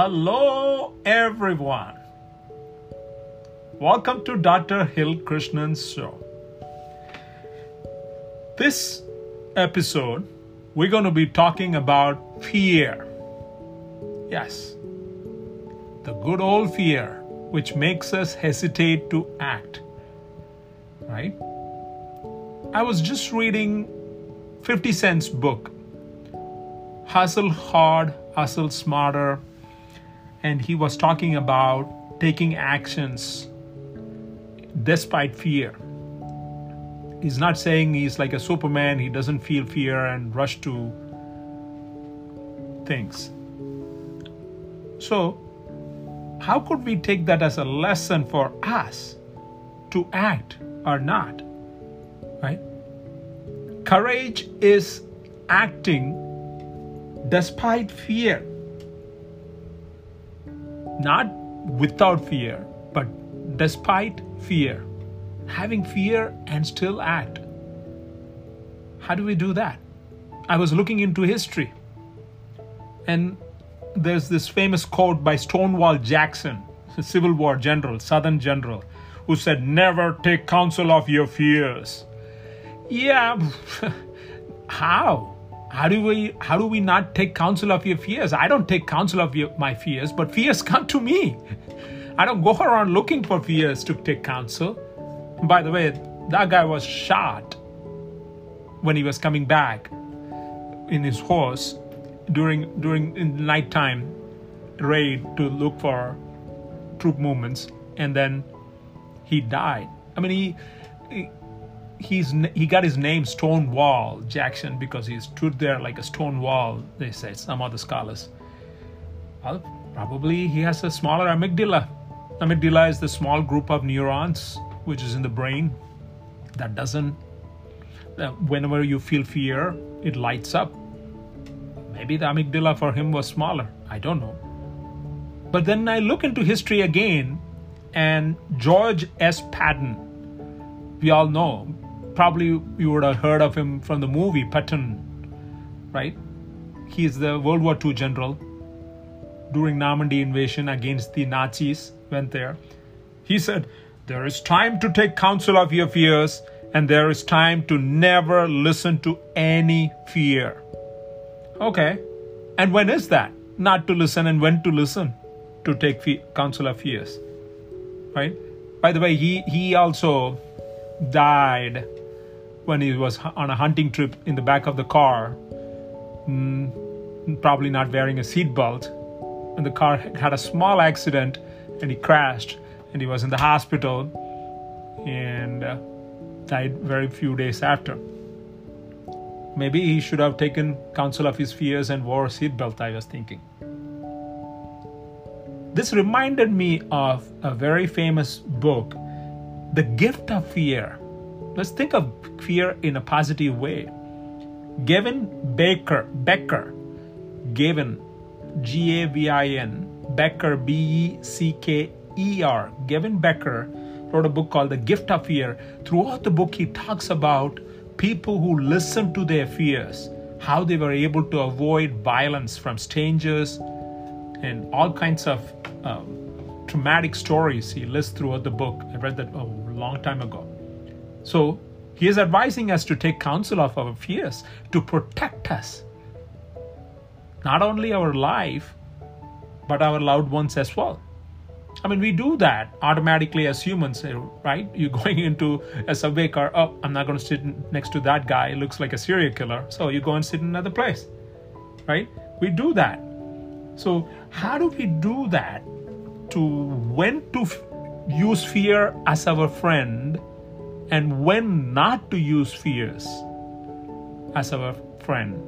Hello, everyone. Welcome to Dr. Hill Krishnan's show. This episode, we're going to be talking about fear. Yes, the good old fear, which makes us hesitate to act. Right? I was just reading 50 Cent's book, Hustle Hard, Hustle Smarter, and he was talking about taking actions despite fear. He's not saying he's like a Superman, he doesn't feel fear and rush to things. So, how could we take that as a lesson for us to act or not? Right? Courage is acting despite fear not without fear, but despite fear. Having fear and still act. How do we do that? I was looking into history, and there's this famous quote by Stonewall Jackson, a Civil War general, Southern general, who said, Never take counsel of your fears. Yeah, how? How do we how do we not take counsel of your fears? I don't take counsel of your, my fears but fears come to me. I don't go around looking for fears to take counsel. By the way that guy was shot when he was coming back in his horse during during in nighttime raid to look for troop movements and then he died. I mean he, he he's he got his name Stonewall Jackson because he stood there like a stone wall. They say some other scholars. Well, probably he has a smaller amygdala. Amygdala is the small group of neurons which is in the brain that doesn't. Uh, whenever you feel fear, it lights up. Maybe the amygdala for him was smaller. I don't know. But then I look into history again, and George S. Patton, we all know probably you would have heard of him from the movie Patton, right? He is the World War II general during Normandy invasion against the Nazis. Went there. He said, "There is time to take counsel of your fears, and there is time to never listen to any fear." Okay, and when is that? Not to listen, and when to listen to take fe- counsel of fears, right? By the way, he he also died when he was on a hunting trip in the back of the car, mm, probably not wearing a seatbelt. And the car had a small accident and he crashed and he was in the hospital and uh, died very few days after. Maybe he should have taken counsel of his fears and wore a seatbelt, I was thinking. This reminded me of a very famous book, The Gift of Fear Let's think of fear in a positive way. Gavin Baker, Becker, Gavin, G A V I N, Becker, B E C K E R, Gavin Becker wrote a book called The Gift of Fear. Throughout the book, he talks about people who listened to their fears, how they were able to avoid violence from strangers, and all kinds of um, traumatic stories he lists throughout the book. I read that a long time ago. So he is advising us to take counsel of our fears to protect us. Not only our life, but our loved ones as well. I mean, we do that automatically as humans, eh, right? You're going into a subway car, oh, I'm not going to sit next to that guy, looks like a serial killer. So you go and sit in another place, right? We do that. So, how do we do that to when to f- use fear as our friend and when not to use fears as our friend,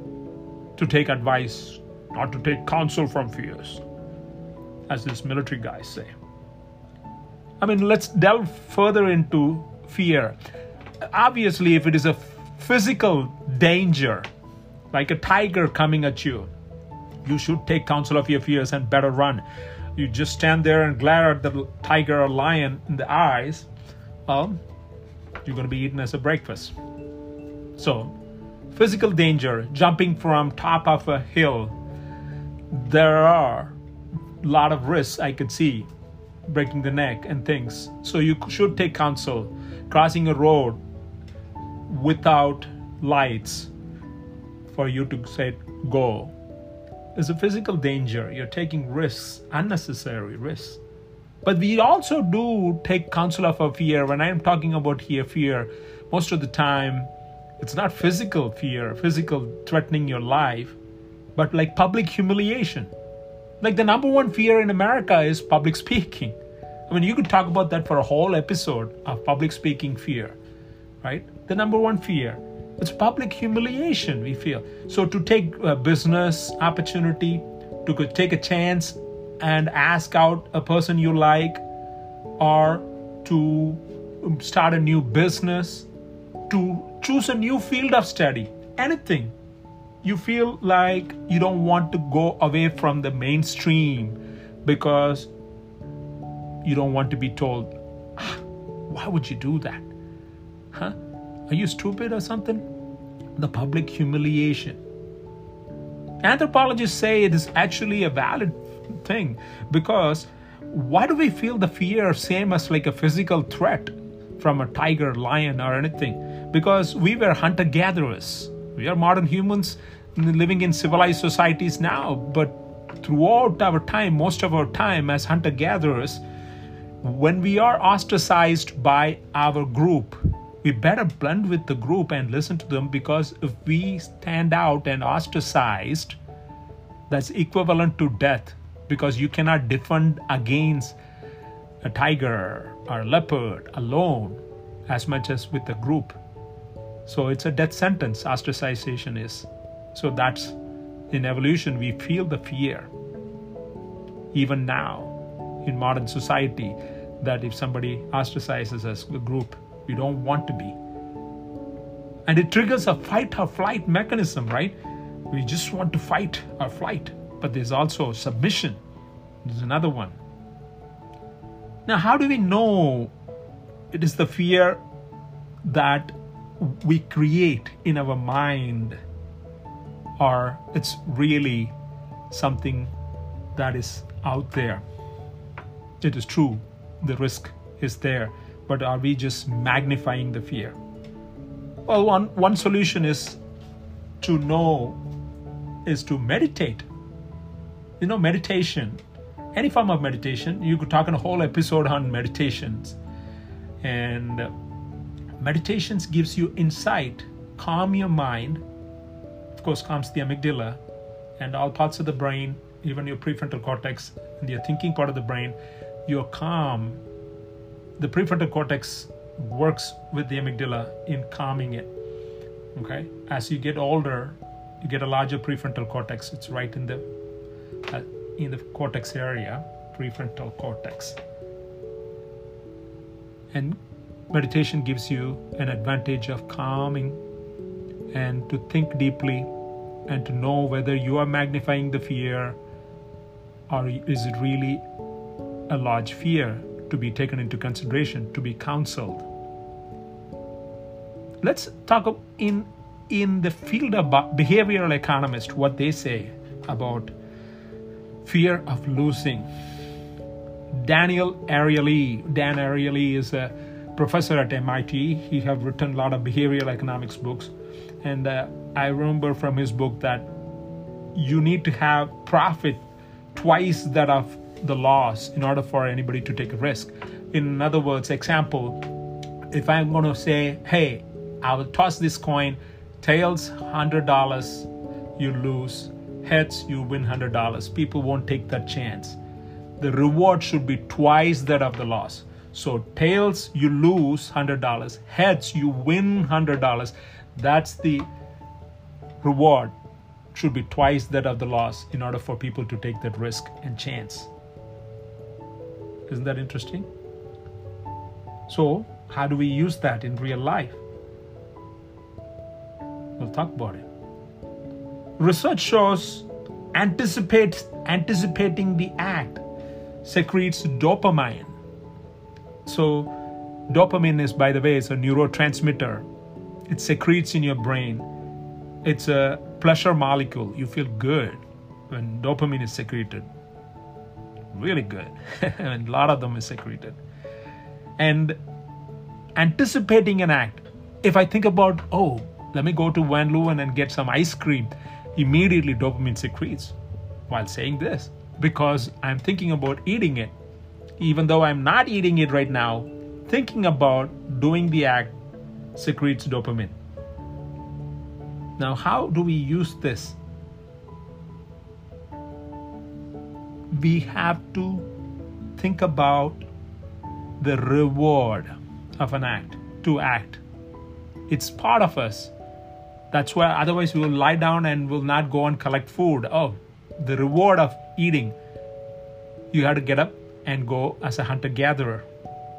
to take advice, not to take counsel from fears, as these military guys say. I mean, let's delve further into fear. Obviously, if it is a physical danger, like a tiger coming at you, you should take counsel of your fears and better run. You just stand there and glare at the tiger or lion in the eyes. Well, you're going to be eaten as a breakfast. So, physical danger, jumping from top of a hill, there are a lot of risks I could see, breaking the neck and things. So you should take counsel. Crossing a road without lights for you to say go is a physical danger. You're taking risks, unnecessary risks. But we also do take counsel of our fear. When I'm talking about here fear, most of the time it's not physical fear, physical threatening your life, but like public humiliation. Like the number one fear in America is public speaking. I mean, you could talk about that for a whole episode of public speaking fear, right? The number one fear. It's public humiliation, we feel. So to take a business opportunity, to take a chance and ask out a person you like, or to start a new business, to choose a new field of study, anything. You feel like you don't want to go away from the mainstream because you don't want to be told, ah, why would you do that? Huh? Are you stupid or something? The public humiliation. Anthropologists say it is actually a valid thing because why do we feel the fear same as like a physical threat from a tiger, lion, or anything? Because we were hunter gatherers. We are modern humans living in civilized societies now, but throughout our time, most of our time as hunter gatherers, when we are ostracized by our group, we better blend with the group and listen to them because if we stand out and ostracized, that's equivalent to death because you cannot defend against a tiger or a leopard alone as much as with a group. So it's a death sentence, ostracization is. So that's in evolution, we feel the fear. Even now, in modern society, that if somebody ostracizes us, a group, we don't want to be. And it triggers a fight or flight mechanism, right? We just want to fight or flight. But there's also submission. There's another one. Now, how do we know it is the fear that we create in our mind, or it's really something that is out there? It is true, the risk is there but are we just magnifying the fear? Well, one, one solution is to know, is to meditate. You know, meditation, any form of meditation, you could talk in a whole episode on meditations. And meditations gives you insight, calm your mind, of course, calms the amygdala and all parts of the brain, even your prefrontal cortex and your thinking part of the brain, you're calm the prefrontal cortex works with the amygdala in calming it. Okay, as you get older, you get a larger prefrontal cortex. It's right in the uh, in the cortex area, prefrontal cortex. And meditation gives you an advantage of calming and to think deeply and to know whether you are magnifying the fear or is it really a large fear to be taken into consideration, to be counseled. Let's talk in in the field of behavioral economists what they say about fear of losing. Daniel Ariely, Dan Ariely is a professor at MIT. He have written a lot of behavioral economics books, and uh, I remember from his book that you need to have profit twice that of the loss in order for anybody to take a risk. In other words, example, if I'm going to say, hey, I will toss this coin, tails $100, you lose, heads, you win $100. People won't take that chance. The reward should be twice that of the loss. So, tails, you lose $100, heads, you win $100. That's the reward should be twice that of the loss in order for people to take that risk and chance. Isn't that interesting? So, how do we use that in real life? We'll talk about it. Research shows anticipating the act secretes dopamine. So, dopamine is, by the way, is a neurotransmitter. It secretes in your brain. It's a pleasure molecule. You feel good when dopamine is secreted really good. and a lot of them is secreted. And anticipating an act. If I think about, oh, let me go to Van Leeuwen and get some ice cream, immediately dopamine secretes while saying this because I'm thinking about eating it. Even though I'm not eating it right now, thinking about doing the act secretes dopamine. Now, how do we use this? We have to think about the reward of an act, to act. It's part of us. That's why otherwise we will lie down and will not go and collect food. Oh, the reward of eating. You have to get up and go as a hunter gatherer.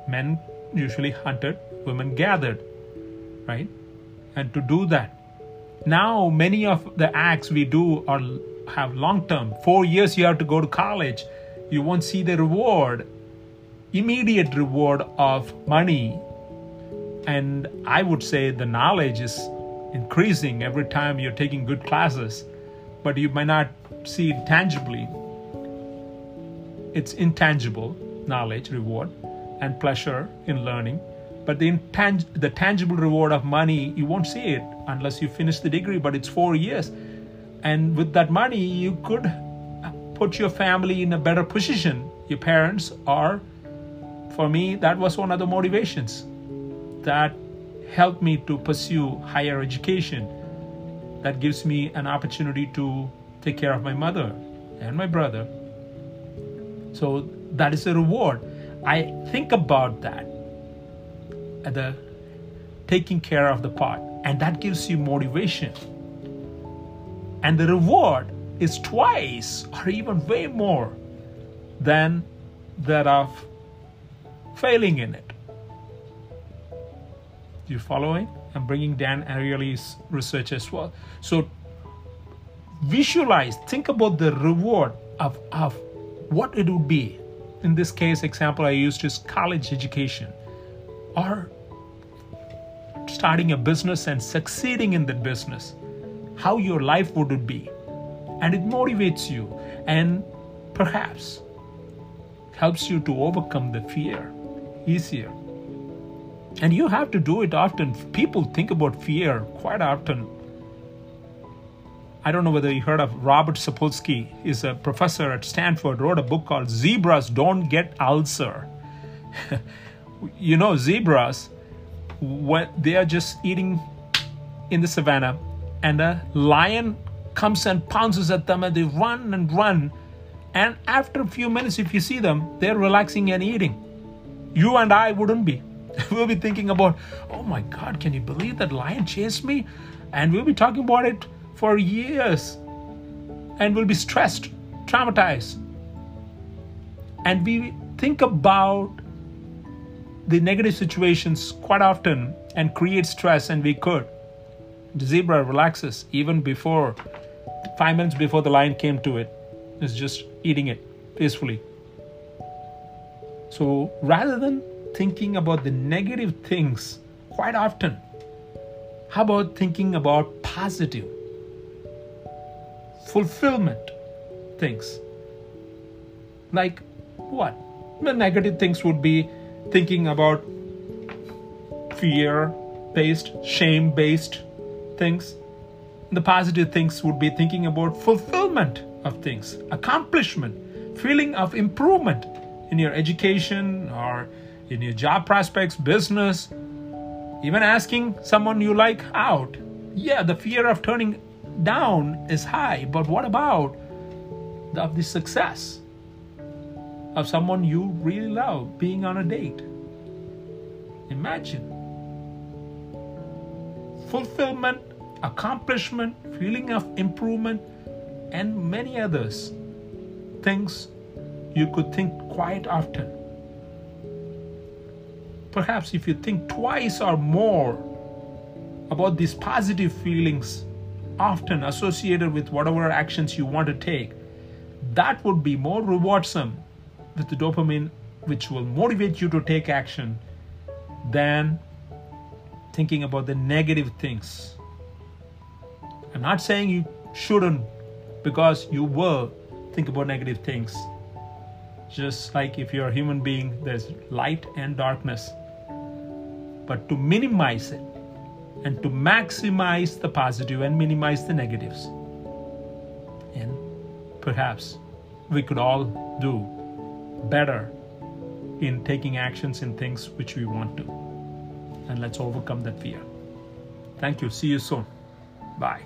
Men usually hunted, women gathered, right? And to do that, now many of the acts we do are have long term. Four years you have to go to college. You won't see the reward, immediate reward of money. And I would say the knowledge is increasing every time you're taking good classes, but you might not see it tangibly. It's intangible knowledge, reward, and pleasure in learning. But the, intang- the tangible reward of money, you won't see it unless you finish the degree, but it's four years. And with that money, you could put your family in a better position. Your parents are, for me, that was one of the motivations that helped me to pursue higher education. That gives me an opportunity to take care of my mother and my brother. So that is a reward. I think about that uh, the taking care of the part and that gives you motivation and the reward is twice or even way more than that of failing in it you following i'm bringing dan ariely's research as well so visualize think about the reward of, of what it would be in this case example i used is college education or starting a business and succeeding in that business, how your life would it be. And it motivates you and perhaps helps you to overcome the fear easier. And you have to do it often. People think about fear quite often. I don't know whether you heard of Robert Sapolsky. He's a professor at Stanford, wrote a book called Zebras Don't Get Ulcer. you know, zebras when they are just eating in the savannah and a lion comes and pounces at them and they run and run and after a few minutes if you see them they're relaxing and eating you and i wouldn't be we'll be thinking about oh my god can you believe that lion chased me and we'll be talking about it for years and we'll be stressed traumatized and we think about the negative situations quite often and create stress, and we could. The zebra relaxes even before, five minutes before the lion came to it. it, is just eating it peacefully. So rather than thinking about the negative things quite often, how about thinking about positive, fulfillment things? Like what? The negative things would be thinking about fear based, shame based things. The positive things would be thinking about fulfillment of things, accomplishment, feeling of improvement in your education or in your job prospects, business, even asking someone you like out. Yeah, the fear of turning down is high, but what about the, of the success? of someone you really love being on a date. Imagine fulfillment, accomplishment, feeling of improvement, and many others things you could think quite often. Perhaps if you think twice or more about these positive feelings often associated with whatever actions you want to take, that would be more rewardsome with the dopamine, which will motivate you to take action, than thinking about the negative things. I'm not saying you shouldn't, because you will think about negative things. just like if you're a human being, there's light and darkness. But to minimize it and to maximize the positive and minimize the negatives. And perhaps we could all do better in taking actions in things which we want to. And let's overcome that fear. Thank you. See you soon. Bye.